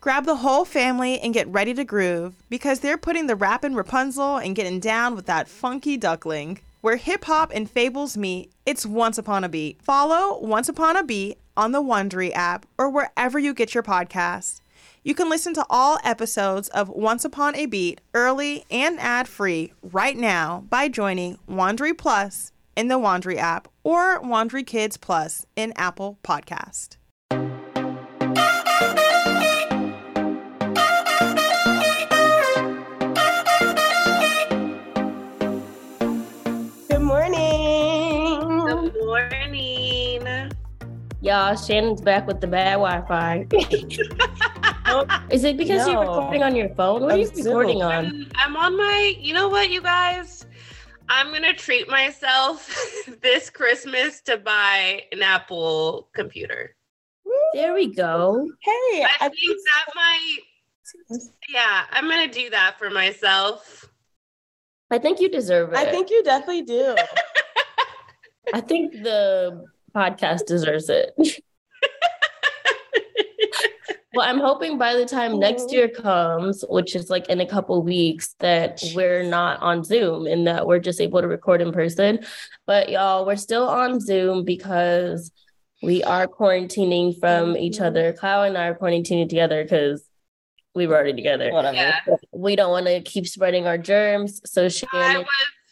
Grab the whole family and get ready to groove because they're putting the rap in Rapunzel and getting down with that funky duckling. Where hip hop and fables meet, it's Once Upon a Beat. Follow Once Upon a Beat on the Wondery app or wherever you get your podcasts. You can listen to all episodes of Once Upon a Beat early and ad free right now by joining Wondery Plus in the Wondery app or Wondery Kids Plus in Apple Podcast. Y'all, Shannon's back with the bad Wi-Fi. Oh, is it because you're recording on your phone? What are you Of Zoom. recording on? I'm, I'm on my, you know what, you guys? I'm going to treat myself this Christmas to buy an Apple computer. There we go. Hey, I I, think that might, yeah, I'm going to do that for myself. I think you deserve it. I think you definitely do. I think the podcast deserves it. well, I'm hoping by the time next oh. year comes, which is like in a couple weeks, that we're not on Zoom and that we're just able to record in person. But y'all, we're still on Zoom because we are quarantining from mm-hmm. each other. Kyle and I are quarantining together because we were already together. Whatever. Yeah. We don't want to keep spreading our germs. So I was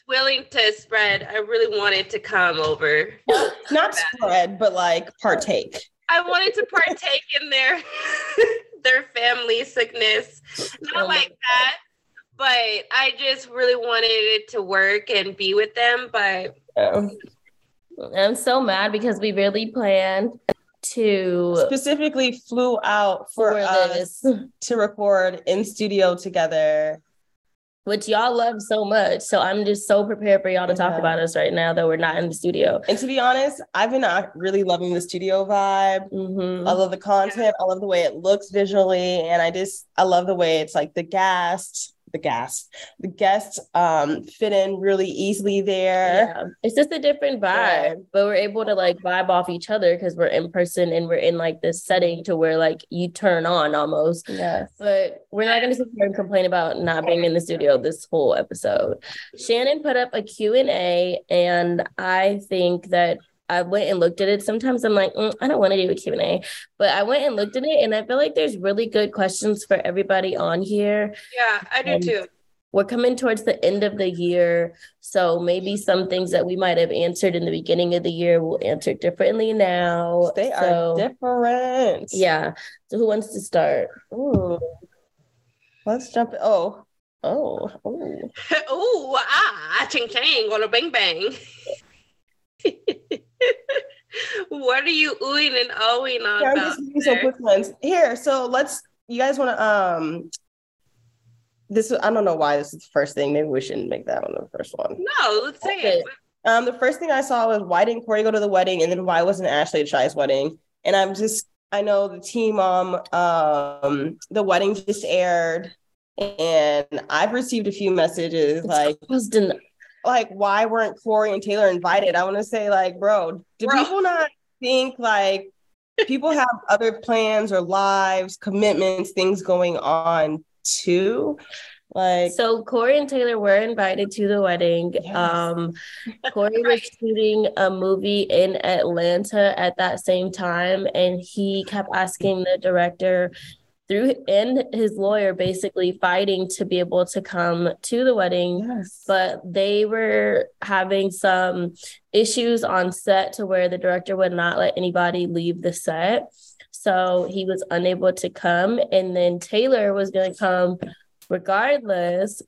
willing to spread. I really wanted to come over. Not spread, but like partake. I wanted to partake in their their family sickness. Not Oh my like that, but I just really wanted it to work and be with them. But oh. I'm so mad because we really planned to Specifically flew out for, for us this, to record in studio together. Which y'all love so much. So I'm just so prepared for y'all to talk Yeah. about us right now that we're not in the studio. And to be honest, I've been really loving the studio vibe. Mhm. I love the content. I love the way it looks visually, and I just I love the way it's like the guests, the guests, the guests um fit in really easily there. Yeah. It's just a different Yeah. vibe, but we're able to like vibe off each other because we're in person and we're in like this setting to where like you turn on almost. Yes. But we're not going to sit here and complain about not being in the studio this whole episode. Shannon put up a Q&A and I think that I went and looked at it. Sometimes I'm like, "Mm, I don't want to do a Q&A, but I went and looked at it and I feel like there's really good questions for everybody on here. yeah, I do Um, too. we're coming towards the end of the year. So maybe some things that we might have answered in the beginning of the year will answer differently now. They so, are different. Yeah. So who wants to start? Ooh. Let's jump. Oh, oh, oh. Ooh, ah, ching ching, on a bang bang. what are you oohing and ohing on Yeah, I'm just giving some there? quick ones. Here, so let's. You guys want to um. This I don't know why this is the first thing. Maybe we shouldn't make that one the first one. No, let's say Okay. it. Um, the first thing I saw was why didn't Corey go to the wedding, and then why wasn't Ashley at Shy's wedding? And I'm just, I know the team mom, um, the wedding just aired, and I've received a few messages like, Was den- like why weren't Corey and Taylor invited? I want to say like, bro, do Bro. people not think like people have other plans or lives, commitments, things going on too? Like, So Corey and Taylor were invited to the wedding. Yes. Um, Corey was shooting a movie in Atlanta at that same time, and he kept asking the director through and his lawyer basically fighting to be able to come to the wedding yes, but they were having some issues on set to where the director would not let anybody leave the set. So he was unable to come. And then Taylor was going to come regardless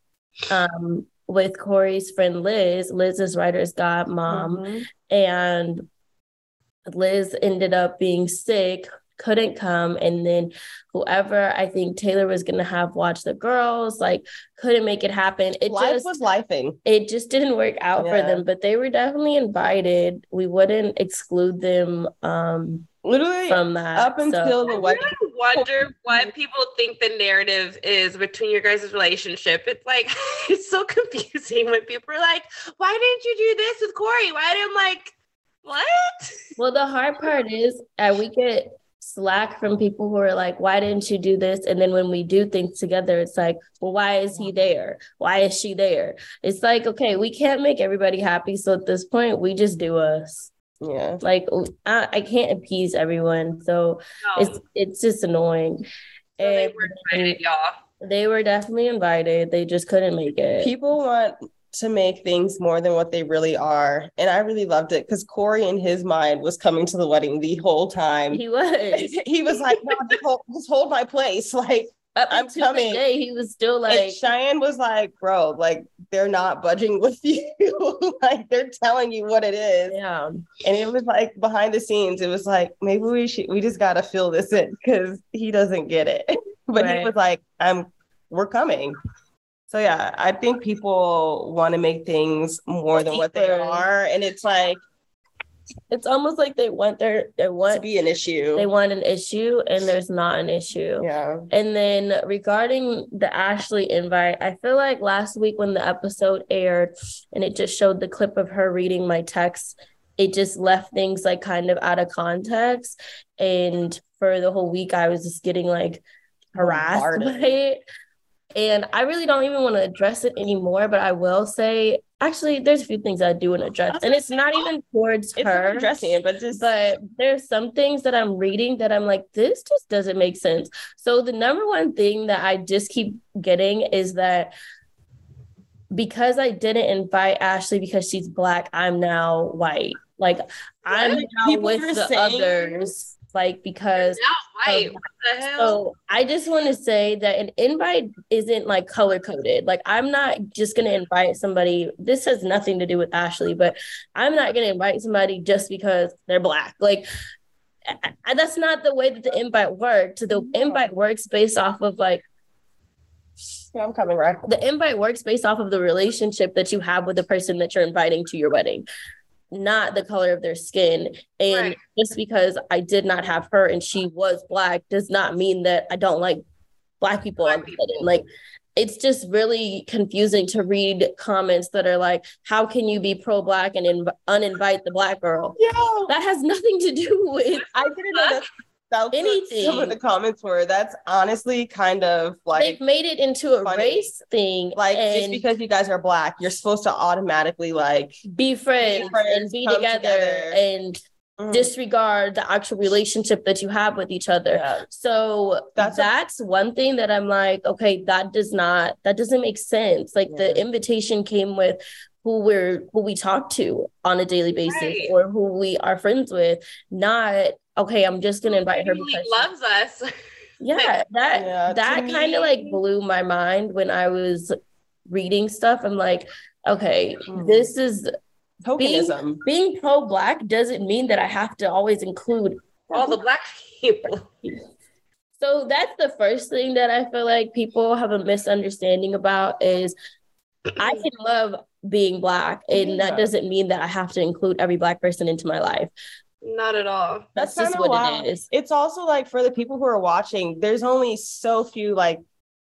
um, with Corey's friend Liz. Liz is writer's godmom. Mhm. And Liz ended up being sick, couldn't come. And then whoever I think Taylor was going to have watch the girls, like, couldn't make it happen. It life just was lifing. it just didn't work out for them but they were definitely invited we wouldn't exclude them um Literally from that up So- until the I wedding. really wonder what people think the narrative is between your guys' relationship. It's like it's so confusing when people are like, "Why didn't you do this with Corey?" Why did I'm like, "What?" well the hard part is uh, we get slack from people who are like why didn't you do this? And then when we do things together it's like well why is he there? Why is she there? It's like okay we can't make everybody happy. So at this point we just do us. Yeah. like i, I can't appease everyone. So No, it's it's just annoying. So they were invited, y'all. they were definitely invited. They just couldn't make it. People want to make things more than what they really are. And I really loved it because Corey in his mind was coming to the wedding the whole time. he was he was like, no, just hold, just hold my place. Like, up I'm coming. day he was still and like Cheyenne was like, bro, like, they're not budging with you. like, they're telling you what it is. yeah And it was like behind the scenes, it was like, maybe we should, we just got to fill this in because he doesn't get it. but he was like, I'm, we're coming. So yeah, I think people want to make things more than what they are. And it's like it's almost like they want their they want to be an issue. they want an issue and there's not an issue yeah. and then regarding the ashley invite i feel like last week when the episode aired and it just showed the clip of her reading my text it just left things like kind of out of context and for the whole week i was just getting like harassed by it and i really don't even want to address it anymore but i will say actually there's a few things i do want to address and it's not even towards It's her addressing it, but just but there's some things that I'm reading that I'm like, this just doesn't make sense. So the number one thing that I just keep getting is that because I didn't invite Ashley because she's black, I'm now white. Like I'm now with the others, like because Now white. What so I just want to say that an invite isn't like color coded. Like I'm not just gonna invite somebody. This has nothing to do with Ashley, but I'm not gonna invite somebody just because they're black. Like I- I- that's not the way that the invite works. The invite works based off of like I'm coming right. the invite works based off of the relationship that you have with the person that you're inviting to your wedding not the color of their skin and Right. just because i did not have her and she was black does not mean that i don't like black people Black people. like it's just really confusing to read comments that are like how can you be pro-black and inv- uninvite the black girl Yeah. that has nothing to do with I didn't know that. That's Anything. Some of the comments were that's honestly kind of like they've made it into a funny. race thing like just because you guys are black, you're supposed to automatically like be friends, friends, and be together, together. and Mm. disregard the actual relationship that you have with each other. Yeah. So That's that's, a- one thing that I'm like, okay, that does not that doesn't make sense. Like the invitation came with who we're who we talk to on a daily basis Right. or who we are friends with, not okay, I'm just gonna invite her because she- loves us. yeah, that Yeah, that kind of like blew my mind when I was reading stuff. I'm like, okay, Mm. this is Tokenism. being pro black doesn't mean that I have to always include All the black people. So that's the first thing that I feel like people have a misunderstanding about is I can love being black and that doesn't mean that I have to include every black person into my life. Not at all. That's, That's just what wild. it is. It's also like for the people who are watching, there's only so few like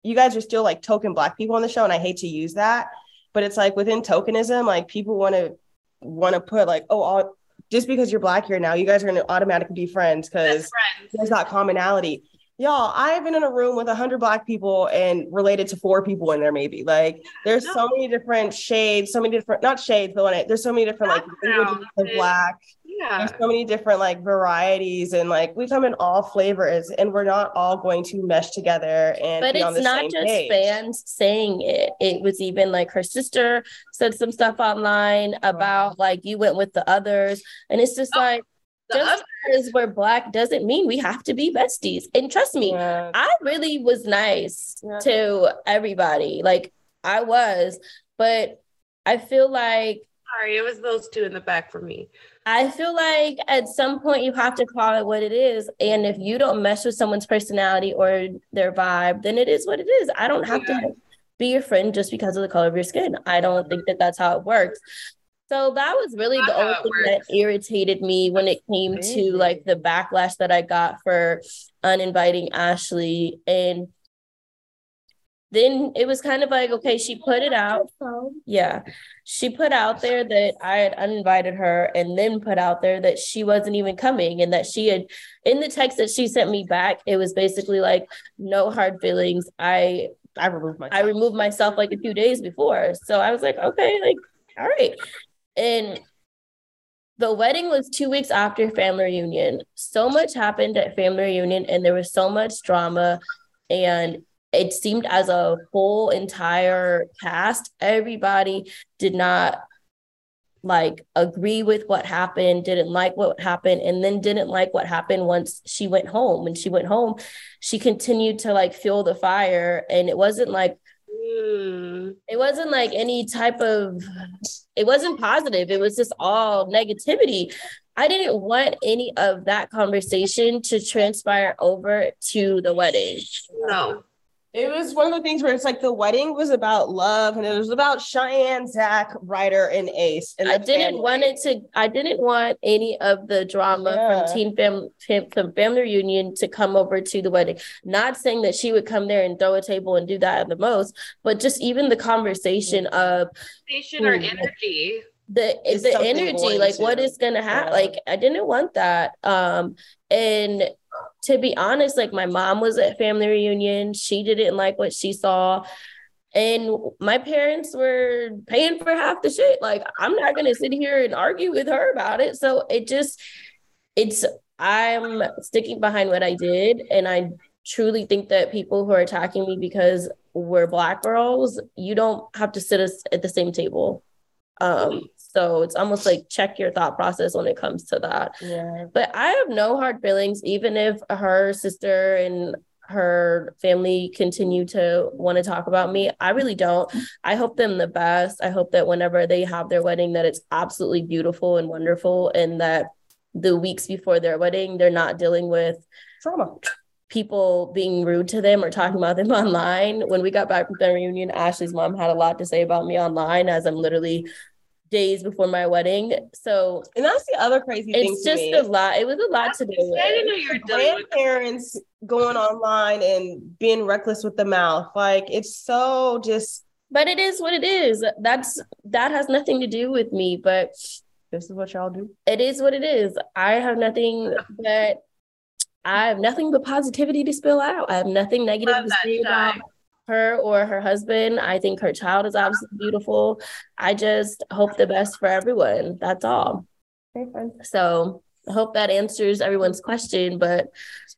you guys are still like token black people on the show, and I hate to use that, but it's like within tokenism, like people want to want to put like, oh, all, just because you're black here now, you guys are gonna automatically be friends because Best friends. there's that commonality. Y'all, I've been in a room with a hundred black people and related to four people in there, maybe. Like there's so many different shades, so many different not shades, but when it, there's so many different like languages of Backgrounds. black. Yeah. There's so many different like varieties, and like we come in all flavors, and we're not all going to mesh together and But be on it's the not same just page. fans saying it. It was even like her sister said some stuff online about like you went with the others. And it's just Oh, like The just other- because we're black doesn't mean we have to be besties. And trust me, Yeah. I really was nice Yeah. to everybody. Like I was, but I feel like Sorry, it was those two in the back for me. I feel like at some point you have to call it what it is. And if you don't mesh with someone's personality or their vibe, then it is what it is. I don't have to be your friend just because of the color of your skin. I don't think that that's how it works. So that was really Not the only thing that irritated me when it came to like the backlash that I got for uninviting Ashley. And then it was kind of like, okay, she put it out. Yeah. She put out there that I had uninvited her and then put out there that she wasn't even coming and that she had in the text that she sent me back, it was basically like no hard feelings. I I removed myself. I removed myself like a few days before. So I was like, okay, like, all right. And the wedding was two weeks after family reunion. So much happened at family reunion, and there was so much drama. And it seemed as a whole entire cast, everybody did not like agree with what happened, didn't like what happened, and then didn't like what happened once she went home. When she went home, she continued to like fuel the fire. And it wasn't like Hmm. it wasn't like any type of it wasn't positive it was just all negativity i didn't want any of that conversation to transpire over to the wedding No. It was one of the things where it's like the wedding was about love and it was about Cheyenne, Zach, Ryder, and Ace. And i didn't family. want it to i didn't want any of the drama Yeah. from teen fam, fam, from family reunion to come over to the wedding not saying that she would come there and throw a table and do that at the most but just even the conversation of Station or energy. the Is the energy like what to. is gonna happen Yeah. like i didn't want that um and to be honest like my mom was at family reunion. She didn't like what she saw. And my parents were paying for half the shit. Like i'm not gonna sit here and argue with her about it. So it just it's i'm sticking behind what i did. And i truly think that people who are attacking me because we're black girls you don't have to sit us at the same table. Um so it's almost like check your thought process when it comes to that Yeah. but i have no hard feelings even if her sister and her family continue to want to talk about me i really don't i hope them the best i hope that whenever they have their wedding that it's absolutely beautiful and wonderful and that the weeks before their wedding they're not dealing with Trauma. people being rude to them or talking about them online. When we got back from the reunion, Ashley's mom had a lot to say about me online as I'm literally days before my wedding. So And that's the other crazy thing. it's just me. a lot. It was a lot to do I didn't know with. you were grandparents going online and being reckless with the mouth. Like it's so just But it is what it is. That's that has nothing to do with me, but this is what y'all do. it is what it is. I have nothing but I have nothing but positivity to spill out. I have nothing negative Love to say about Shy. Her or her husband. I think her child is absolutely beautiful. I just hope the best for everyone. That's all. So I hope that answers everyone's question. But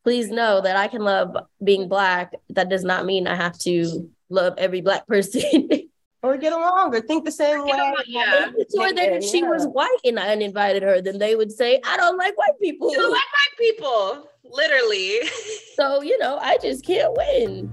please know that I can love being black. That does not mean I have to love every black person. or get along or think the same way. Yeah. or that if she was white and I uninvited her, then they would say, I don't like white people. You don't like black people, literally. So, you know, I just can't win.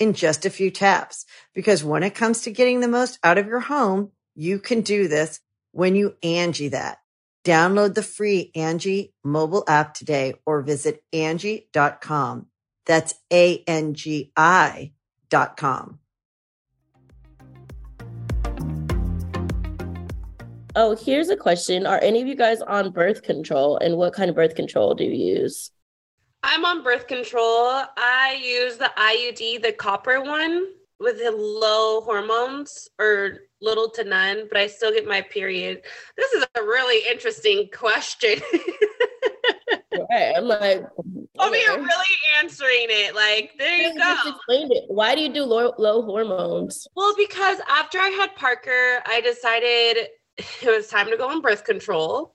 in just a few taps. Because when it comes to getting the most out of your home, you can do this when you Angi that. Download the free Angi mobile app today or visit Angi.com. That's A-N-G-I dot com. Oh, here's a question. Are any of you guys on birth control? And what kind of birth control do you use? I'm on birth control. I use the IUD, the copper one with the low hormones or little to none, but I still get my period. This is a really interesting question. right. I'm like, I mean, you're really answering it. Like, there you go. Explained it. Why do you do low, low hormones? Well, because after I had Parker, I decided it was time to go on birth control.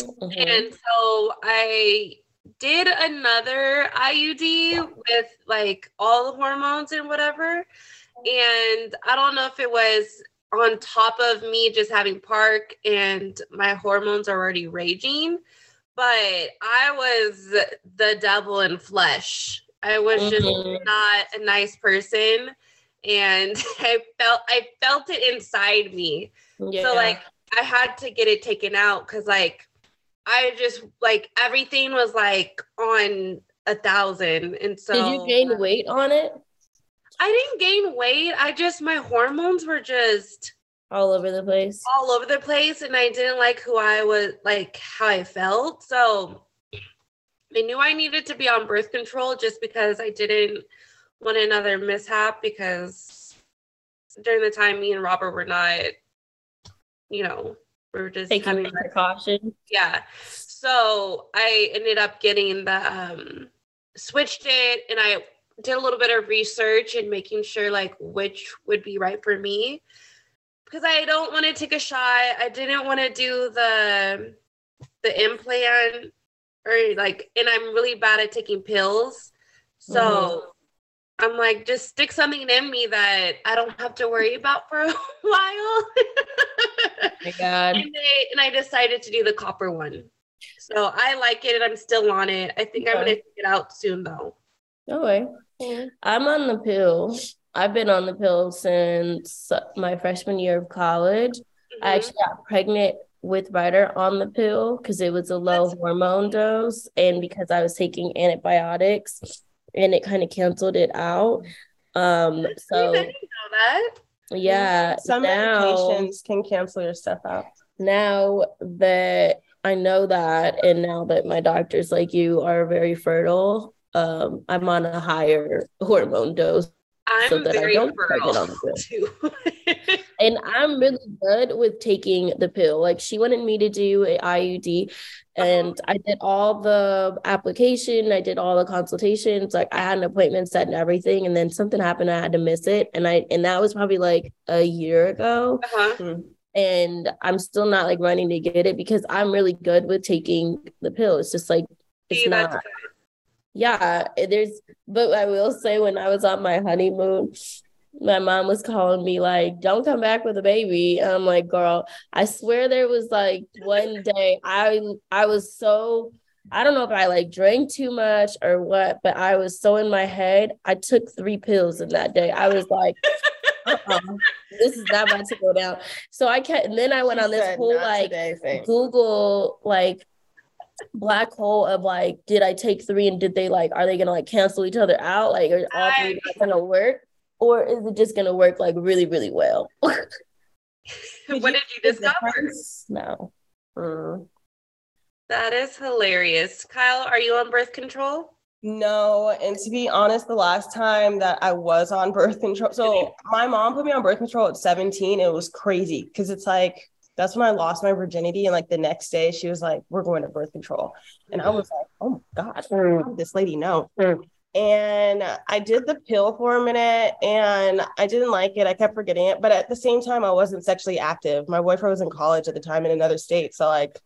Mm-hmm. And so I did another IUD with like all the hormones and whatever. And I don't know if it was on top of me just having Park and my hormones are already raging, but I was the devil in flesh. I was just mm-hmm. not a nice person and I felt I felt it inside me. Yeah. So like I had to get it taken out cuz like I just like everything was like on a thousand. And so Did you gain weight on it? I didn't gain weight. I just my hormones were just all over the place. All over the place. And I didn't like who I was like how I felt. So I knew I needed to be on birth control just because I didn't want another mishap because during the time me and Robert were not, you know, were just taking having precaution. Yeah. So I ended up getting the um switched it and I did a little bit of research and making sure like which would be right for me. Because I don't want to take a shot. I didn't want to do the the implant or like and I'm really bad at taking pills. So mm-hmm. I'm like, just stick something in me that I don't have to worry about for a while. my God. And, they, and, I decided to do the copper one. So I like it and I'm still on it. I think I'm going to take it out soon though. Okay. Yeah. I'm on the pill. I've been on the pill since my freshman year of college. Mm-hmm. I actually got pregnant with Ryder on the pill because it was a low That's hormone dose and because I was taking antibiotics and it kind of canceled it out. Um, so yeah, some now, medications can cancel your stuff out. Now that I know that, and now that my doctors like you are very fertile, um, I'm on a higher hormone dose. I'm so that very I don't fertile too. and I'm really good with taking the pill. Like she wanted me to do a IUD and I did all the application, I did all the consultations, like I had an appointment set and everything and then something happened I had to miss it and I and that was probably like a year ago. Uh-huh. And I'm still not like running to get it because I'm really good with taking the pill. It's just like it's See, not yeah, there's but I will say when I was on my honeymoon, my mom was calling me like, "Don't come back with a baby." And I'm like, "Girl, I swear there was like one day I I was so I don't know if I like drank too much or what, but I was so in my head. I took three pills in that day. I was like, uh-uh, this is not about to go down. So I kept, and then I went She on this whole like today" Google like black hole of like, did I take three and did they like, are they gonna like cancel each other out? Like, are all three not gonna work? Or is it just gonna work like really, really well? what did you discover? no. Mm. That is hilarious. Kyle, are you on birth control? No, and to be honest, the last time that I was on birth control, so my mom put me on birth control at 17. It was crazy because it's like that's when I lost my virginity, and like the next day she was like, "We're going to birth control," and I mm. was like, "Oh my god, mm. how did this lady know?" Mm. And I did the pill for a minute, and I didn't like it. I kept forgetting it, but at the same time, I wasn't sexually active. My boyfriend was in college at the time in another state, so like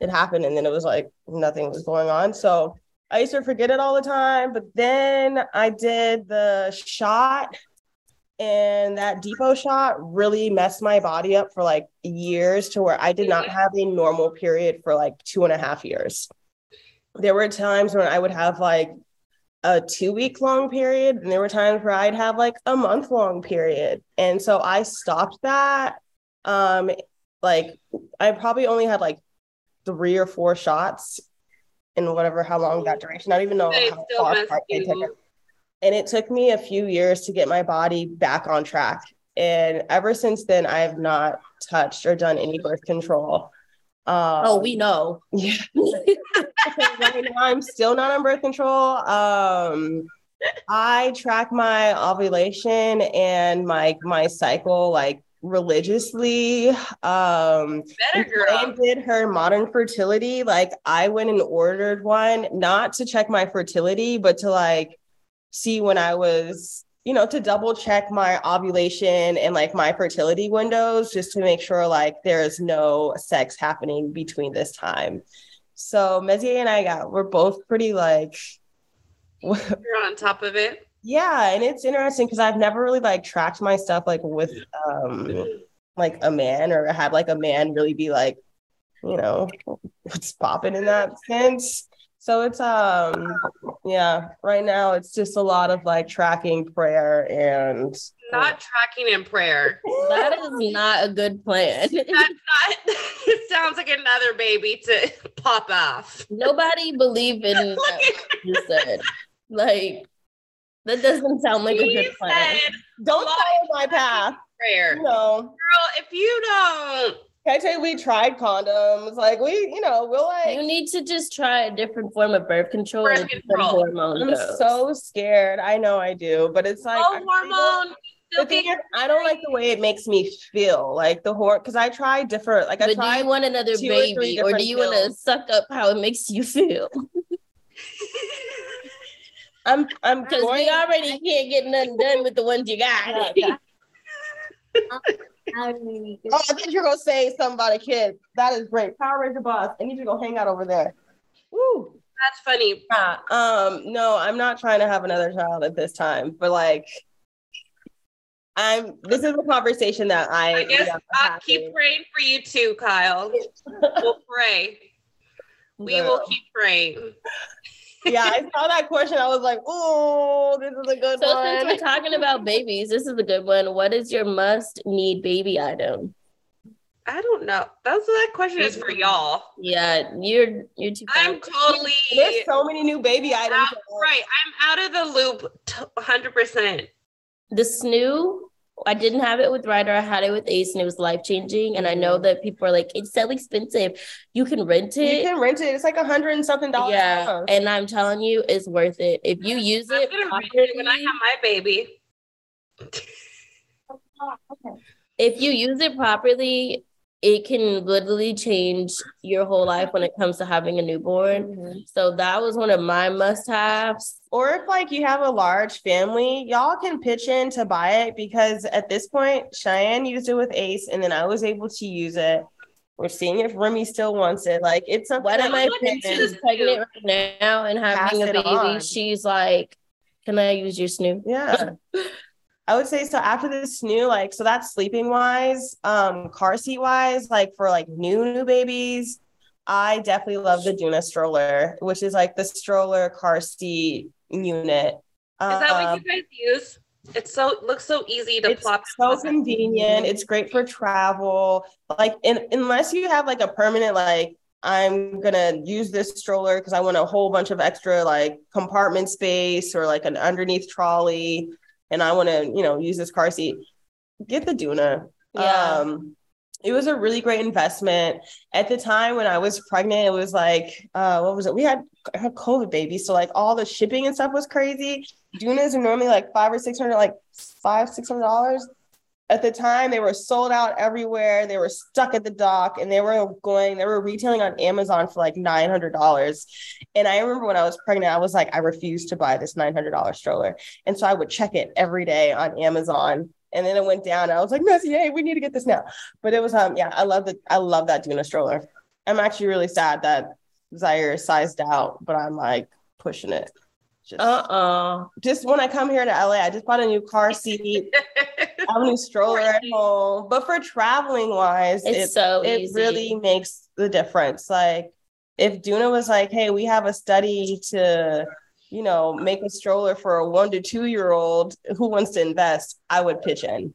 it happened, and then it was like nothing was going on. So I used to forget it all the time, but then I did the shot, and that depot shot really messed my body up for like years to where I did not have a normal period for like two and a half years. There were times when I would have like a two week long period, and there were times where I'd have like a month long period. And so I stopped that. Um, like I probably only had like three or four shots in whatever how long that duration. I don't even know They how far apart they took it. And it took me a few years to get my body back on track. And ever since then, I have not touched or done any birth control. Um, Oh, we know. yeah. right now, I'm still not on birth control. Um, I track my ovulation and my my cycle like religiously. Um, Better girl. Did her modern fertility. Like I went and ordered one, not to check my fertility, but to like see when I was, you know, to double check my ovulation and like my fertility windows, just to make sure like there's no sex happening between this time. So Mezier and I got, we're both pretty like, You're on top of it. yeah, and it's interesting because I've never really like tracked my stuff like with um like a man or had like a man really be like, you know, what's popping in that sense. So it's um yeah, right now it's just a lot of like tracking prayer and Not tracking in prayer. That is not a good plan. That's not. It sounds like another baby to pop off. Nobody believe in Look what you said. Like that doesn't sound like a good plan. said don't follow my path. prayer. You know, Girl, if you don't, can I tell you we tried condoms? Like we, you know, we'll like You need to just try a different form of birth control Birth and control. hormone I'm dose. so scared. I know I do, but it's like no I- hormone. The thing is, I don't like the way it makes me feel. Like the horn, because I tried different. Like I but do you want another two or baby, or do you want to suck up how it makes you feel? I'm. I'm Because we already can't get nothing done with the ones you got. Oh, I thought you were gonna say something about a kid. That is great. Power Ranger boss. I need you to go hang out over there. Woo. That's funny. Yeah. Um. No, I'm not trying to have another child at this time. But like, I'm. This is a conversation that I. I guess yeah, I'll keep praying for you too, Kyle. We'll pray. We will keep praying. Yeah, I saw that question. I was like, oh, this is a good one. So since we're talking about babies, this is a good one. What is your must need baby item? I don't know. That's that question is for y'all. Yeah, you're you're too. I'm far. totally There's so many new baby items. out, right. I'm out of the loop, 100%. the snoo. I didn't have it with Ryder. I had it with Ace, and it was life changing. And I know mm-hmm. that people are like, it's so expensive. You can rent it. You can rent it. It's like a hundred and something dollars. Yeah, and I'm telling you, it's worth it if you use I'm it. it when I have my baby. if you use it properly, it can literally change your whole life when it comes to having a newborn. Mm-hmm. So that was one of my must-haves. Or if like you have a large family, y'all can pitch in to buy it because at this point, Cheyenne used it with Ace, and then I was able to use it. We're seeing if Remy still wants it. Like it's a what am I look into friends is this pregnant right now and having Pass a baby. She's like, "Can I use your Snoo?" Yeah. I would say so after this new, like, so that's sleeping wise, um, car seat wise, like for like new, new babies, I definitely love the Doona stroller, which is like the stroller car seat unit. Is that what Um, you guys use? It's so looks so easy to it's plop. so convenient. It's great for travel. Like, in, unless you have like a permanent, like, I'm gonna use this stroller because I want a whole bunch of extra like compartment space or like an underneath trolley, and I want to, you know, use this car seat. Get the Doona. Yeah. Um, it was a really great investment. At the time when I was pregnant, it was like, uh, what was it? We had, had COVID baby, so like all the shipping and stuff was crazy. Doonas are normally like five or six hundred, like five, six hundred dollars. At the time, they were sold out everywhere. They were stuck at the dock, and they were going. They were retailing on Amazon for like nine hundred dollars. And I remember when I was pregnant, I was like, I refuse to buy this nine hundred dollars stroller, and so I would check it every day on Amazon. And then it went down. I was like, Messier, we need to get this now. But it was um, yeah, I love the I love that Doona stroller. I'm actually really sad that Zaire is sized out, but I'm like pushing it. Just, Uh-uh. just when I come here to LA, I just bought a new car seat. I have a new stroller at home. But for traveling wise, It's it, so it easy. really makes the difference. Like if Doona was like, hey, we have a study to, you know, make a stroller for a one to two year old who wants to invest, I would pitch in.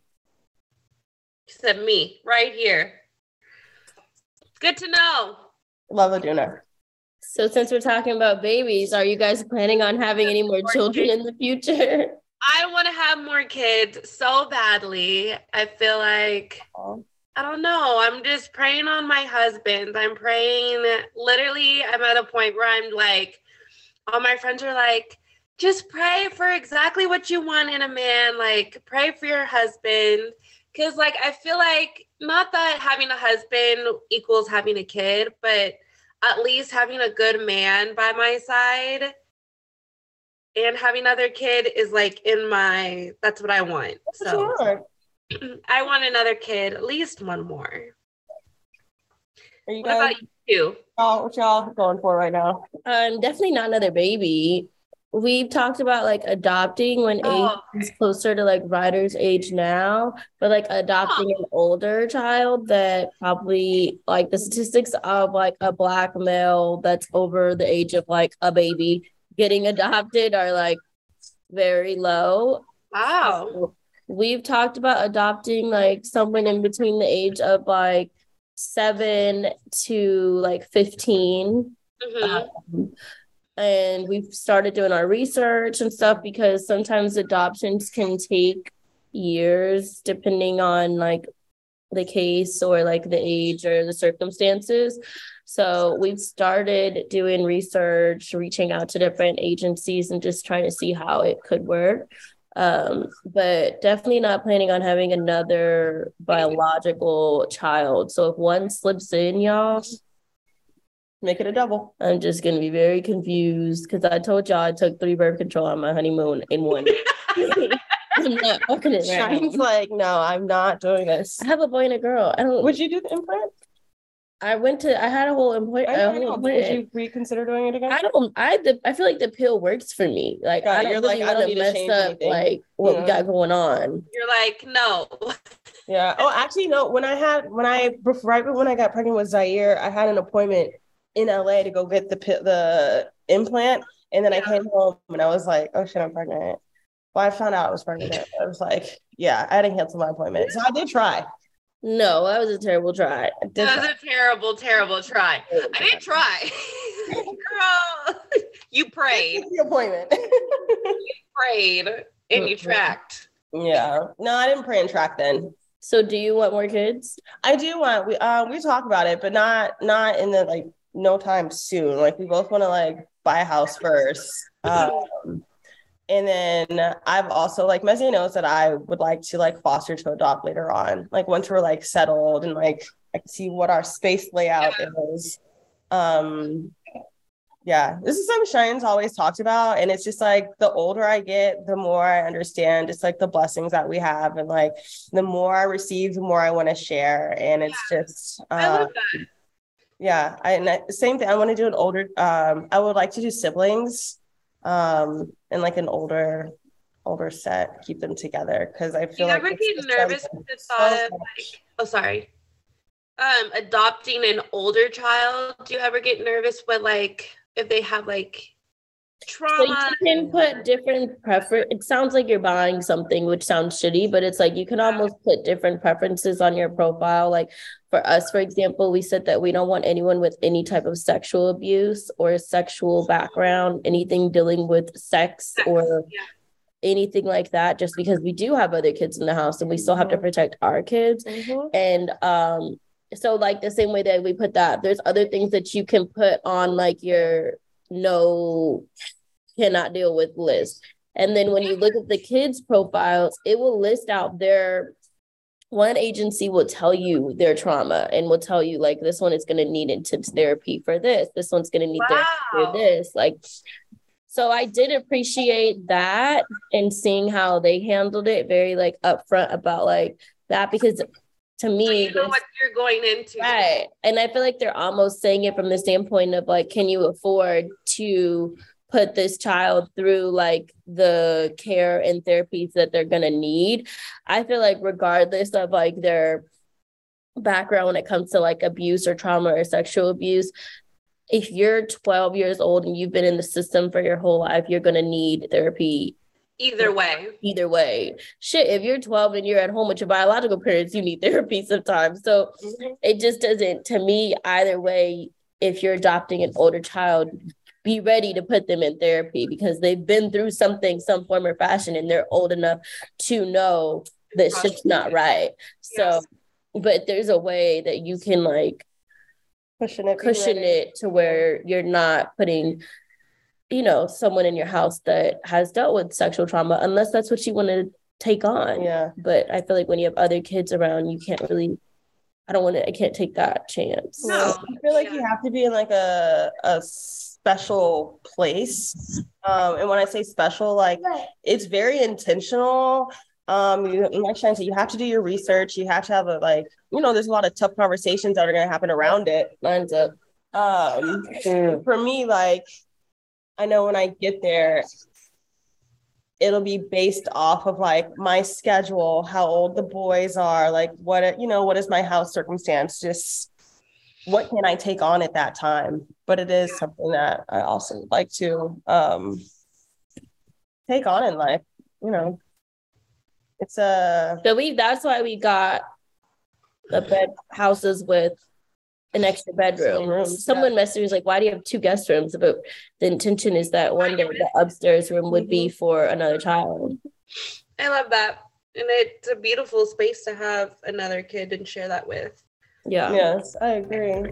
said me right here. Good to know. Love a Doona. So since we're talking about babies, are you guys planning on having any more children in the future? I want to have more kids so badly. I feel like I don't know. I'm just praying on my husband. I'm praying. Literally, I'm at a point where I'm like, all my friends are like, just pray for exactly what you want in a man. Like, pray for your husband. Cause, like, I feel like not that having a husband equals having a kid, but at least having a good man by my side and having another kid is like in my, that's what I want. So. Sure. I want another kid, at least one more. Are you What guys about you? y'all, what y'all going for right now? Um, definitely not another baby. We've talked about like adopting when Oh, age is closer to like Ryder's age now, but like adopting an older child that probably like the statistics of like a black male that's over the age of like a baby getting adopted are like very low. Wow. So we've talked about adopting like someone in between the age of like seven to like 15 Mhm. um, and we've started doing our research and stuff because sometimes adoptions can take years depending on like the case or like the age or the circumstances. So we've started doing research reaching out to different agencies and just trying to see how it could work. Um but definitely not planning on having another biological child. So if one slips in y'all Make it a double. I'm just gonna be very confused because I told y'all I took three birth control on my honeymoon in one. I'm not fucking it right Shine's now. like, no, I'm not doing this. I have a boy and a girl. I don't. Would you do the implant? I went to. I had a whole employee. I A don't know. Would you reconsider doing it again? I don't. I the, I feel like the pill works for me. Like Yeah, I don't you're really like, I don't want to to mess up anything. like what Yeah. we got going on. You're like, no. Yeah. Oh, actually, no. When I had when I bef- right when I got pregnant with Zaire, I had an appointment in LA to go get the pi- the implant, and then I came home and I was like, oh shit, I'm pregnant. Well, I found out I was pregnant. I was like, yeah, I didn't cancel my appointment. So I did try. No, that was a terrible try. I That was try. a terrible, terrible try. I didn't try. Girl, you prayed, the appointment. You prayed, and you Mhm. tracked. yeah. No, I didn't pray and track then. So do you want more kids? I do want we uh we talk about it, but not not in the like no time soon. Like we both want to like buy a house first. Um and then I've also like Messi knows that I would like to like foster to adopt later on. Like once we're like settled and like I can see what our space layout is. Um yeah, this is something Cheyenne's always talked about. And it's just like the older I get, the more I understand just like the blessings that we have. And like the more I receive, the more I want to share. And it's yeah. just uh, I love that. Yeah. I, and I, same thing. I want to do an older um I would like to do siblings um and like an older older set, keep them together. Cause I feel like Do you like ever get nervous with the thought so of like oh sorry. Um adopting an older child. Do you ever get nervous with like if they have like trauma. So you can put different prefer. It sounds like you're buying something, which sounds shitty, but it's like you can almost put different preferences on your profile. Like for us, for example, we said that we don't want anyone with any type of sexual abuse or sexual background, anything dealing with sex, sex. or. Yeah. Anything like that, just because we do have other kids in the house and we still have to mm-hmm. protect our kids. Mm-hmm. And um, so like the same way that we put that there's other things that you can put on like your no cannot deal with list and then when you look at the kids profiles it will list out their one agency will tell you their trauma and will tell you like this one is going to need intense therapy for this this one's going to need wow. therapy for this like so i did appreciate that and seeing how they handled it very like upfront about like that because to me you know what you're going into. Right and i feel like they're almost saying it from the standpoint of like can you afford to put this child through like the care and therapies that they're going to need? I feel like regardless of like their background when it comes to like abuse or trauma or sexual abuse if you're 12 years old and you've been in the system for your whole life you're going to need therapy Either way. Either way. Shit, if you're 12 and you're at home with your biological parents, you need therapy sometimes. So mm-hmm. it just doesn't, to me, either way, if you're adopting an older child, be ready to put them in therapy because they've been through something, some form or fashion, and they're old enough to know that shit's not right. So, but there's a way that you can like cushion it, cushion it to where you're not putting you know, someone in your house that has dealt with sexual trauma, unless that's what you want to take on. Yeah. But I feel like when you have other kids around, you can't really. I don't want to. I can't take that chance. No, I feel like yeah. you have to be in like a a special place. Um, and when I say special, like it's very intentional. Um, you like Shine said, you have to do your research. You have to have a like, you know, there's a lot of tough conversations that are going to happen around it. Lines up. Um, for me, like I know when I get there, it'll be based off of like my schedule, how old the boys are, like what you know, what is my house circumstance, just what can I take on at that time. But it is something that I also like to um take on in life, you know. It's a so we that's why we got the bed houses with an extra bedroom. Room. Someone yeah. messaged me was like, "Why do you have two guest rooms?" But the intention is that one day the upstairs room would be mm-hmm. for another child. I love that, and it's a beautiful space to have another kid and share that with. Yeah. Yes, I agree.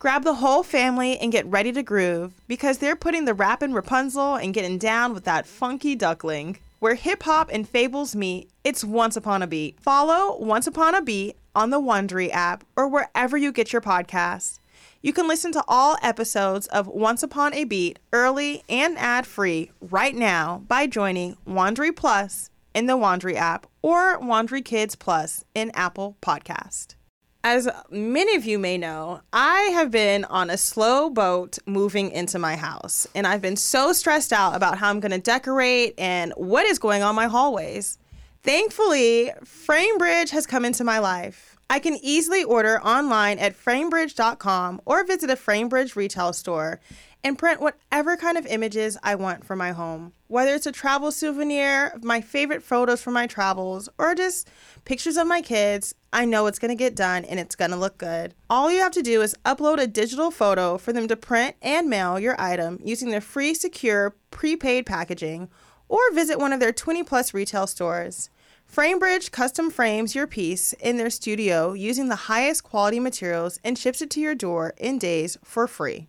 Grab the whole family and get ready to groove because they're putting the rap in Rapunzel and getting down with that funky duckling. Where hip hop and fables meet, it's Once Upon a Beat. Follow Once Upon a Beat on the Wondery app or wherever you get your podcasts. You can listen to all episodes of Once Upon a Beat early and ad free right now by joining Wondery Plus in the Wondery app or Wondery Kids Plus in Apple Podcast. As many of you may know, I have been on a slow boat moving into my house, and I've been so stressed out about how I'm going to decorate and what is going on my hallways. Thankfully, FrameBridge has come into my life. I can easily order online at framebridge.com or visit a FrameBridge retail store and print whatever kind of images I want for my home. Whether it's a travel souvenir, my favorite photos from my travels, or just pictures of my kids, I know it's to get done and it's to look good. All you have to do is upload a digital photo for them to print and mail your item using their free, secure, prepaid packaging, or visit one of their 20 plus retail stores. FrameBridge custom frames your piece in their studio using the highest quality materials and ships it to your door in days for free.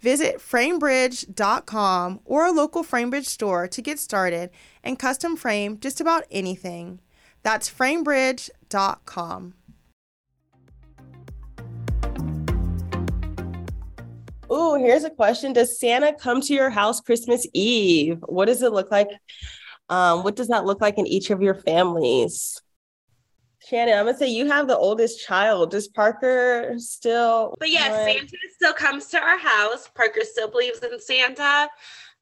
Visit framebridge.com or a local FrameBridge store to get started and custom frame just about anything. That's framebridge.com. Ooh, here's a question. Does Santa come to your house Christmas Eve? What does it look like? Um, what does that look like in each of your families? Shannon, I'm gonna say you have the oldest child. Does Parker still? But yeah, Santa still comes to our house. Parker still believes in Santa.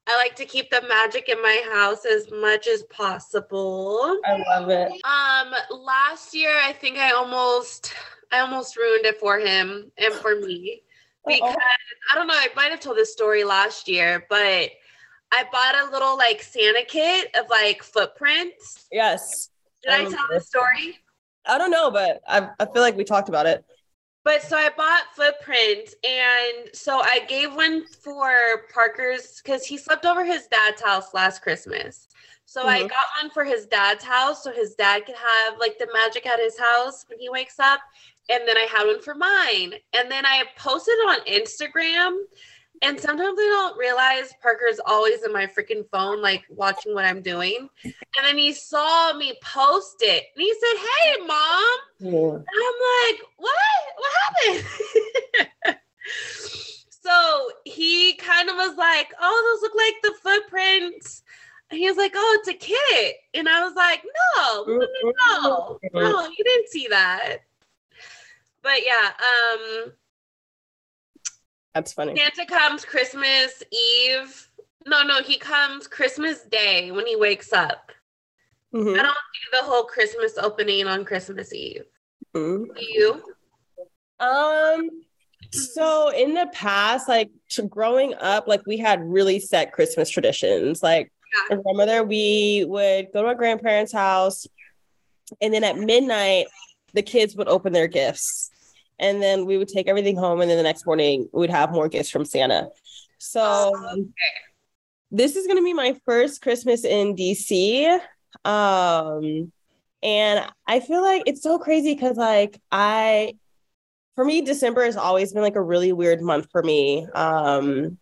I like to keep the magic in my house as much as possible. I love it. Um, last year I think I almost, I almost ruined it for him and for me because I don't know. I might have told this story last year, but I bought a little like Santa kit of like footprints. Yes. Did I tell the story? I don't know, but I, I feel like we talked about it. But so I bought footprints, and so I gave one for Parker's because he slept over his dad's house last Christmas. So I Mhm. got one for his dad's house so his dad could have like the magic at his house when he wakes up. And then I had one for mine. And then I posted on Instagram. And sometimes I don't realize Parker's always in my freaking phone, like watching what I'm doing. And then he saw me post it and he said, Hey, mom. And I'm like, what? What happened? so he kind of was like, oh, those look like the footprints. And he was like, oh, it's a kit. And I was like, no, no, no, no, no, you didn't see that. But yeah, um, That's funny. Santa comes Christmas Eve. No, no, he comes Christmas Day when he wakes up. Mhm. I don't do the whole Christmas opening on Christmas Eve. Mhm. Do you? Um, so in the past, like to growing up, like we had really set Christmas traditions. Like my grandmother, we would go to our grandparents' house, and then at midnight, the kids would open their gifts, and then we would take everything home, and then the next morning we'd have more gifts from Santa. So this is gonna be my first Christmas in DC. Um, and I feel like it's so crazy because like I for me, December has always been like a really weird month for me. Um,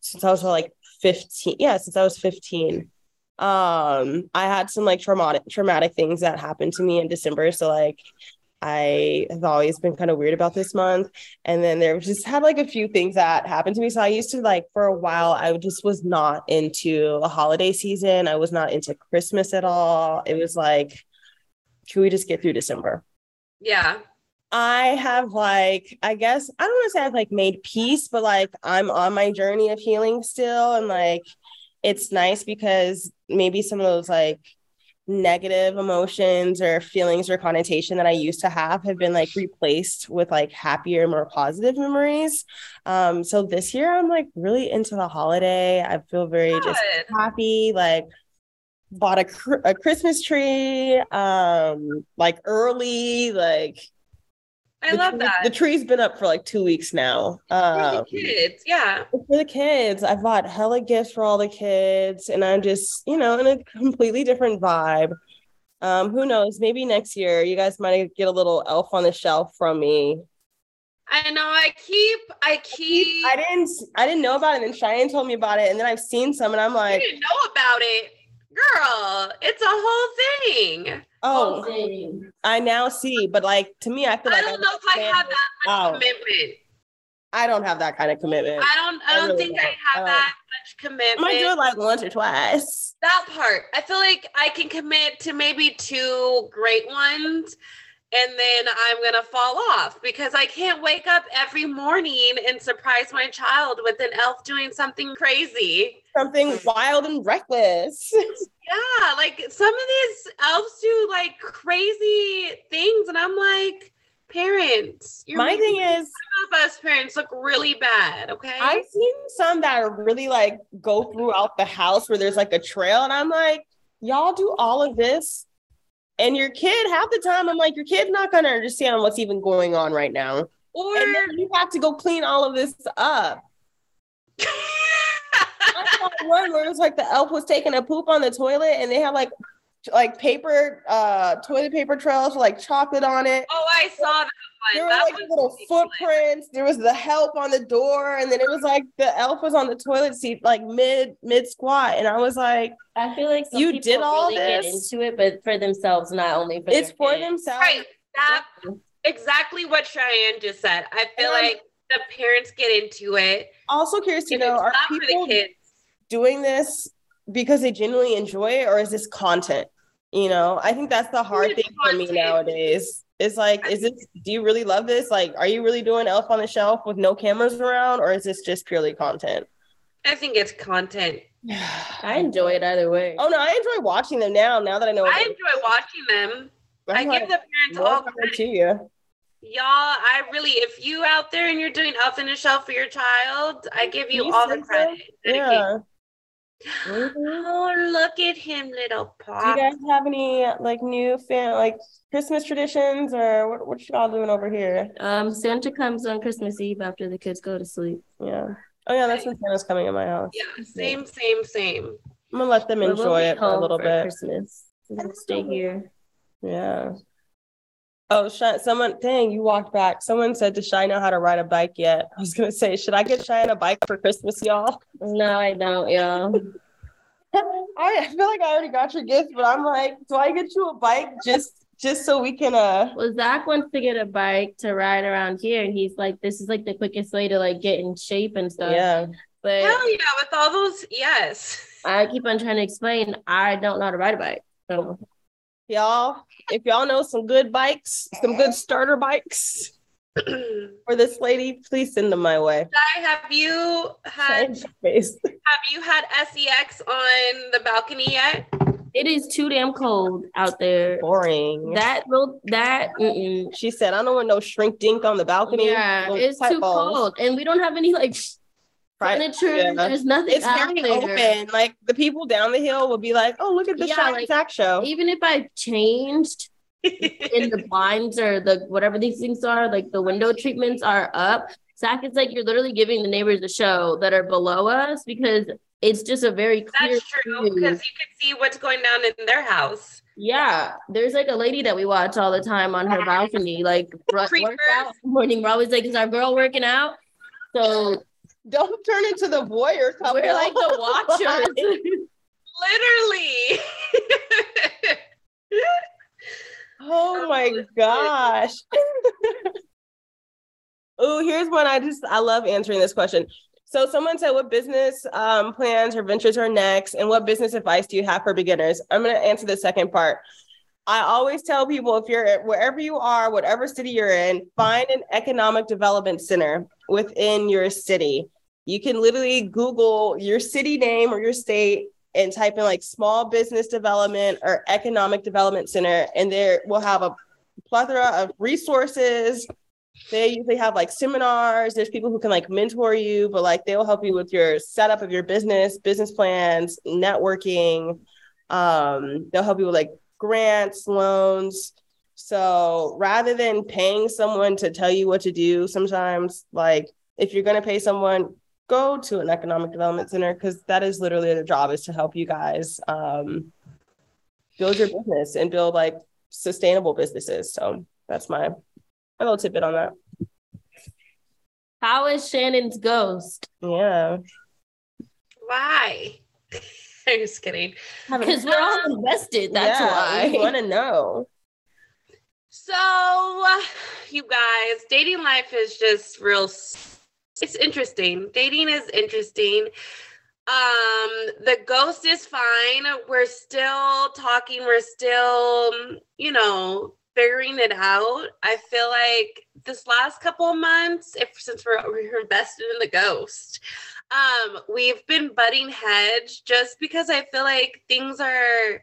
since I was like 15, yeah, since I was 15. Um, I had some like traumatic traumatic things that happened to me in December. So like I have always been kind of weird about this month. And then there just had like a few things that happened to me. So I used to like for a while, I just was not into a holiday season. I was not into Christmas at all. It was like, can we just get through December? Yeah. I have like, I guess I don't want to say I've like made peace, but like I'm on my journey of healing still. And like it's nice because maybe some of those like negative emotions or feelings or connotation that I used to have have been like replaced with like happier, more positive memories. Um, so this year I'm like really into the holiday. I feel very just Good. happy, like bought a, cr- a Christmas tree, um, like early, like I the love tree- that. The tree's been up for like two weeks now. For Um, the kids, yeah. for the kids. I bought hella gifts for all the kids, and I'm just, you know, in a completely different vibe. Um, who knows? Maybe next year you guys might get a little elf on the shelf from me. I know. I keep. I keep. I didn't I didn't know about it, and Cheyenne told me about it, and then I've seen some and I'm like I didn't know about it, girl. It's a whole thing. Oh, oh I now see. But like to me, I feel like I like don't know if I have that much Wow. commitment. I don't have that kind of commitment. I don't. I I don't really think don't. I I have don't. that much commitment. I might do it like once or twice. that part. I feel like I can commit to maybe two great ones and then I'm to fall off because I can't wake up every morning and surprise my child with an elf doing something crazy. Something wild and reckless. Yeah, like some of these elves do like crazy things and I'm like, parents, you're My thing is, some of us parents look really bad, okay? I've seen some that are really like go throughout the house where there's like a trail, and I'm like, y'all do all of this, and your kid half the time, I'm like, your kid's not gonna understand what's even going on right now, or you have to go clean all of this up. I saw one where it was like the elf was taking a poop on the toilet, and they had like like paper, uh, toilet paper trails with like chocolate on it. Oh, I saw that There one. were That like was little ridiculous. footprints. There was the help on the door, and then it was like the elf was on the toilet seat, like mid mid squat, and I was like, I feel like some You people did all really get this? into it, but for themselves, not only for it's their for kids. themselves. Right. That exactly what Cheyenne just said. I feel And I'm- like the parents get into it. Also curious to know, are for people the kids. doing this because they genuinely enjoy it, or is this content? You know, I think that's the hard it's thing for me nowadays. It's like, is this? Do you really love this? Like, are you really doing Elf on the Shelf with no cameras around, or is this just purely content? I think it's content. I enjoy it either way. Oh no, I enjoy watching them now. Now that I know, I enjoy watching them. I'm I give the parents all power credit. to you. Y'all, I really, if you out there and you're doing Elf in a Shelf for your child, I give you You all the think so? credit. Yeah. Oh, look at him, little pop. Do you guys have any like new fan like Christmas traditions or what what y'all doing over here? Um, Santa comes on Christmas Eve after the kids go to sleep. Yeah. Oh yeah, that's when Santa's coming in my house. Yeah, same, same, same. I'm gonna let them But we'll enjoy it for a little for bit. Christmas. We're stay here. Yeah. Oh, Shy, someone, dang, you walked back. Someone said, Does Shy know how to ride a bike yet? I was gonna say, should I get Cheyenne a bike for Christmas, y'all? No, I don't, y'all. I, I feel like I already got your gift, but I'm like, do I get you a bike just just so we can uh Well, Zach wants to get a bike to ride around here, and he's like, "This is like the quickest way to like get in shape and stuff." yeah. But Hell yeah, with all those, yes. I keep on trying to explain I don't know how to ride a bike. So Y'all, if y'all know some good bikes, some good starter bikes for this lady, please send them my way. Di, have you had have you had sex on the balcony yet? it is too damn cold out there. Boring. That will that mm-mm. she said, I don't want no shrink dink on the balcony. yeah, it's too balls. cold, and we don't have any like Right. Furniture. Yeah. There's nothing. It's out very there. open. Like the people down the hill will be like, "Oh, look at the Yeah, Shine like, Zach show." Even if I changed in the blinds or the whatever these things are, like the window treatments are up. Zach is like you're literally giving the neighbors a show that are below us because it's just a very clear. That's true because you can see what's going down in their house. Yeah, there's like a lady that we watch all the time on her balcony, like ru- Creepers. workout morning. We're always like, "Is our girl working out?" So Don't turn into the voyeur couple. we're like the watchers. Literally. oh my gosh. oh, here's one. I just I love answering this question. So someone said, "What business um, plans or ventures are next, and what business advice do you have for beginners?" I'm going to answer the second part. I always tell people if you're wherever you are, whatever city you're in, find an economic development center within your city. You can literally Google your city name or your state and type in like small business development or economic development center, and there will have a plethora of resources. They usually have like seminars. There's people who can like mentor you, but like they will help you with your setup of your business, business plans, networking. Um, they'll help you with like grants, loans. So rather than paying someone to tell you what to do, sometimes like if you're going to pay someone, go to an economic development center because that is literally their job is to help you guys um, build your business and build like sustainable businesses. So that's my, my little tidbit on that. How is Shannon's ghost? Yeah. Why? I'm just kidding. Because we're all invested. That's yeah, why. I want to know. So, you guys, dating life is just real. It's interesting. Dating is interesting. Um, the ghost is fine. We're still talking. We're still, you know, figuring it out. I feel like this last couple of months, if since we're, we're invested in the ghost, um, we've been butting heads just because I feel like things are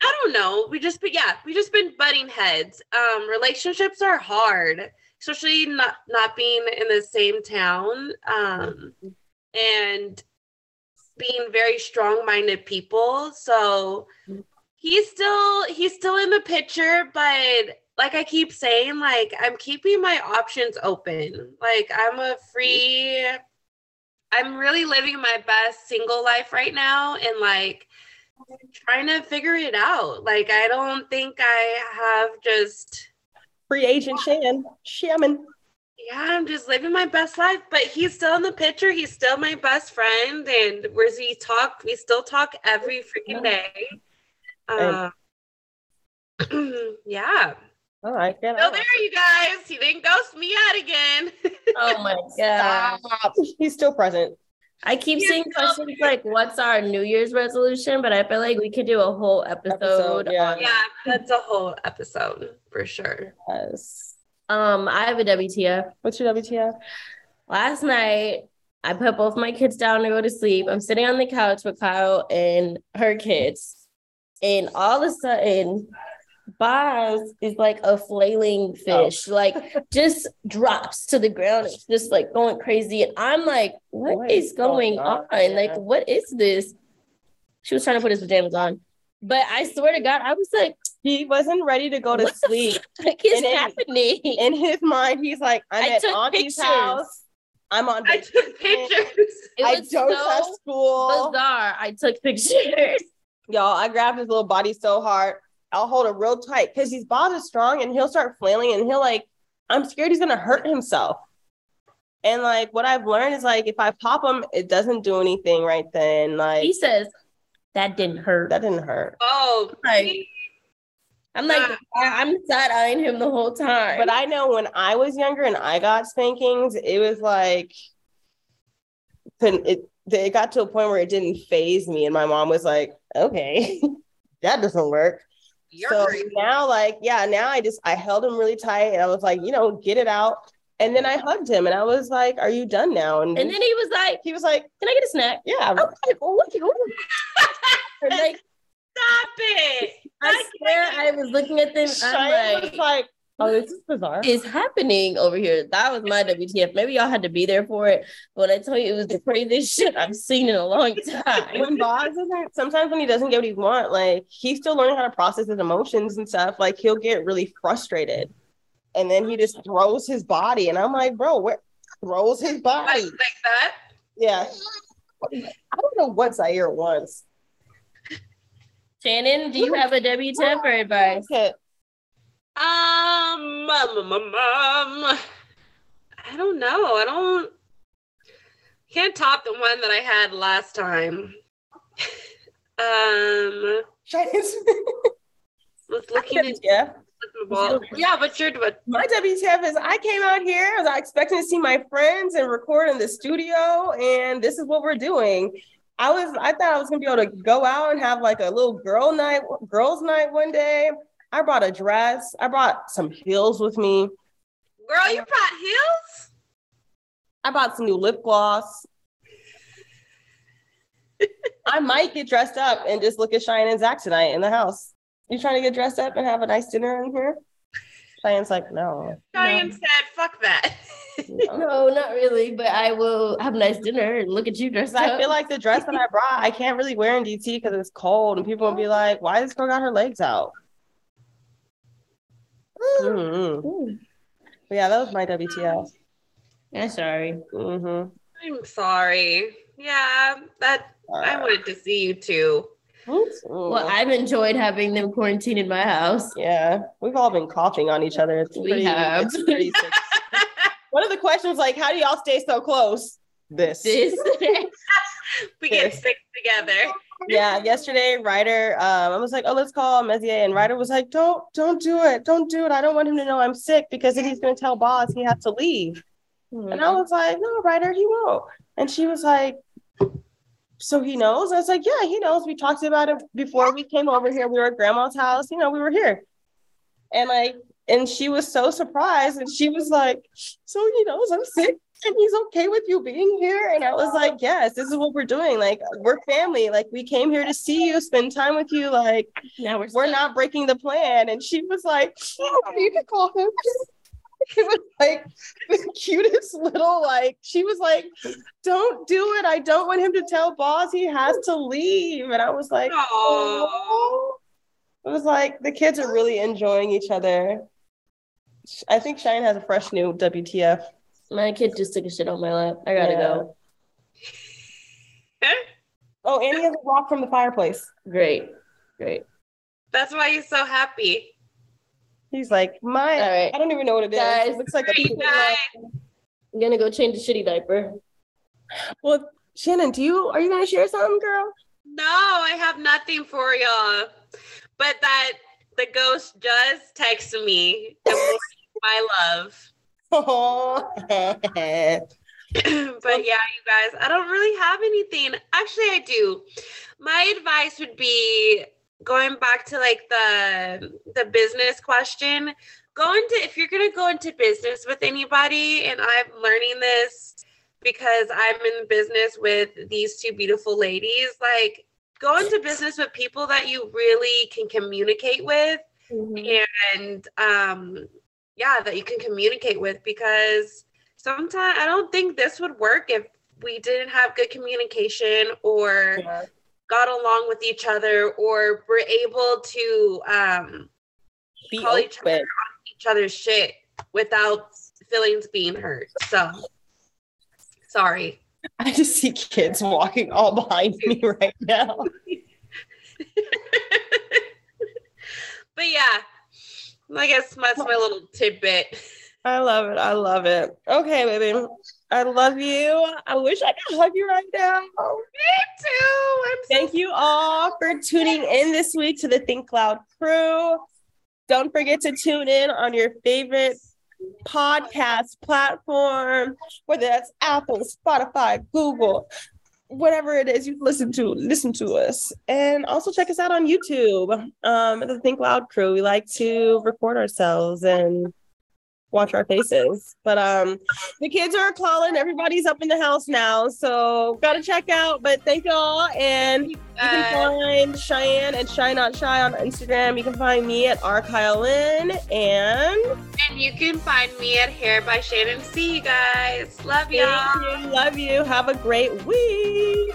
I don't know. We just, but yeah, we just been butting heads. Um, relationships are hard, especially not not being in the same town. Um, and being very strong-minded people. So he's still he's still in the picture, but like I keep saying, like I'm keeping my options open. Like I'm a free. I'm really living my best single life right now, and like trying to figure it out. Like I don't think I have just free agent Shan Shaman. Yeah, I'm just living my best life. But he's still in the picture. He's still my best friend, and where's we talk? We still talk every freaking day. Uh, yeah. All right. Get Still there, you guys. He didn't ghost me out again. Oh my god. Stop. He's still present. I keep seeing questions like, "What's our New Year's resolution?" But I feel like we could do a whole episode. Episode, yeah. on yeah, that's a whole episode for sure. Yes. Um, I have a WTF. What's your WTF? Last night, I put both my kids down to go to sleep. I'm sitting on the couch with Kyle and her kids, and all of a sudden, Boz is like a flailing oh. fish, like just drops to the ground. It's just like going crazy, and I'm like, What "What is is going going on? on? Like, what is this?" She was trying to put his pajamas on, but I swear to God, I was like, He wasn't ready to go to "What sleep. fuck is And happening?" In his mind, he's like, I'm I at took Auntie's pictures. house. I'm on I took vacation. pictures. It I was don't so have school. bizarre. I took pictures. Y'all, I grabbed his little body so hard. I'll hold it real tight because he's Bob is strong and he'll start flailing and he'll like, I'm scared he's gonna hurt himself. And like what I've learned is like if I pop him, it doesn't do anything right then. Like He says that didn't hurt. that didn't hurt. Oh, Like- I'm like, ah. I- I'm side eyeing him the whole time. But I know when I was younger and I got spankings, it was like it it got to a point where it didn't phase me. And my mom was like, okay, that doesn't work. You're so crazy. now, like, yeah, now I just I held him really tight and I was like, you know, get it out. And then I hugged him and I was like, Are you done now? And, and then he was like, he was like, "Can I get a snack?" Yeah. I was like, "Oh, what oh. you?" Like, Stop it. I swear, I was looking at them. Cheyenne I'm was like, like, Oh, this is bizarre. "Is happening over here?" That was my WTF. Maybe y'all had to be there for it. But when I tell you, it was the craziest shit I've seen in a long time. when Boz isn't sometimes when he doesn't get what he wants, like he's still learning how to process his emotions and stuff. Like he'll get really frustrated, and then he just throws his body, and I'm like, bro, where throws his body? like that. Yeah, I don't know what Zaire wants. Shannon, do you have a WTF or advice? Um, um, um, um, um, I don't know. I don't can't top the one that I had last time. um, was looking at yeah. yeah, but you're but My WTF is I came out here, I was expecting to see my friends and record in the studio, and this is what we're doing. I was I thought I was gonna be able to go out and have like a little girl night, girls' night one day. I brought a dress, I brought some heels with me, girl, you brought heels. I bought some new lip gloss. I might get dressed up and just look at Cheyenne and Zach tonight in the house. You trying to get dressed up and have a nice dinner in here? Cheyenne's like, no. Cheyenne said, fuck that. No, not really, but I will have a nice dinner and look at you dressed up. I feel like the dress that I brought, I can't really wear in DT because it's cold, and people will be like, "Why is this girl got her legs out?" Mhm. But yeah, that was my WTF. I'm sorry. Mm-hmm. I'm sorry. Yeah, that I wanted to see you too. Well, I've enjoyed having them quarantine in my house. Yeah, we've all been coughing on each other. It's We pretty, have. it's pretty sick. One of the questions like, "How do y'all stay so close?" This. This. We get sick together. yeah, yesterday, Ryder, um, I was like, "Oh, let's call Mezier," and Ryder was like, "Don't, don't do it, don't do it. I don't want him to know I'm sick because then he's gonna tell Boz he has to leave." And I was like, "No, Ryder, he won't." And she was like, "So he knows?" I was like, "Yeah, he knows. We talked about it before we came over here. We were at Grandma's house. You know, we were here." And like, and she was so surprised, and she was like, "So he knows I'm sick." And he's okay with you being here. And I was like, Yes, this is what we're doing. Like, we're family. Like, we came here to see you, spend time with you. Like, now we're, we're not breaking the plan. And she was like, oh, You can call him. It was like the cutest little, like, she was like, Don't do it. I don't want him to tell Boz he has to leave. And I was like, Oh. It was like the kids are really enjoying each other. I think Shine has a fresh new WTF. My kid just took a shit on my lap. I gotta Yeah. go. Oh, and he has a rock from the fireplace. Great. Great. That's why he's so happy. He's like, my, All right. I don't even know what it is. Guys, it looks like a Great night. I'm gonna go change the shitty diaper. Well, Shannon, do you are you gonna share something, girl? No, I have nothing for y'all. But that the ghost just texted me and my love. Oh, but yeah, you guys, I don't really have anything. Actually, I do. My advice would be going back to like the the business question. Go into if you're gonna go into business with anybody, and I'm learning this because I'm in business with these two beautiful ladies. Like, go into business with people that you really can communicate with, and um, yeah, that you can communicate with because sometimes I don't think this would work if we didn't have good communication or got along with each other or were able to um Be call each other on each other's shit without feelings being hurt. So sorry. I just see kids walking all behind me right now. But yeah, I guess that's my little tidbit. I love it. I love it. Okay, baby. I love you. I wish I could hug you right now. Me too. I'm so Thank you all for tuning in this week to the Think Loud crew. Don't forget to tune in on your favorite podcast platform, whether that's Apple, Spotify, Google, whatever it is you listen to, listen to us. And also check us out on YouTube. Um, the Think Loud crew. We like to record ourselves and watch our faces. But um the kids are calling, everybody's up in the house now. So gotta check out. But thank y'all. And you can find Cheyenne and Shy Not Shy on Instagram. You can find me at R RKylin and And you can find me at Hair by Shannon C, you guys. Love y'all. You. Love you. Have a great week.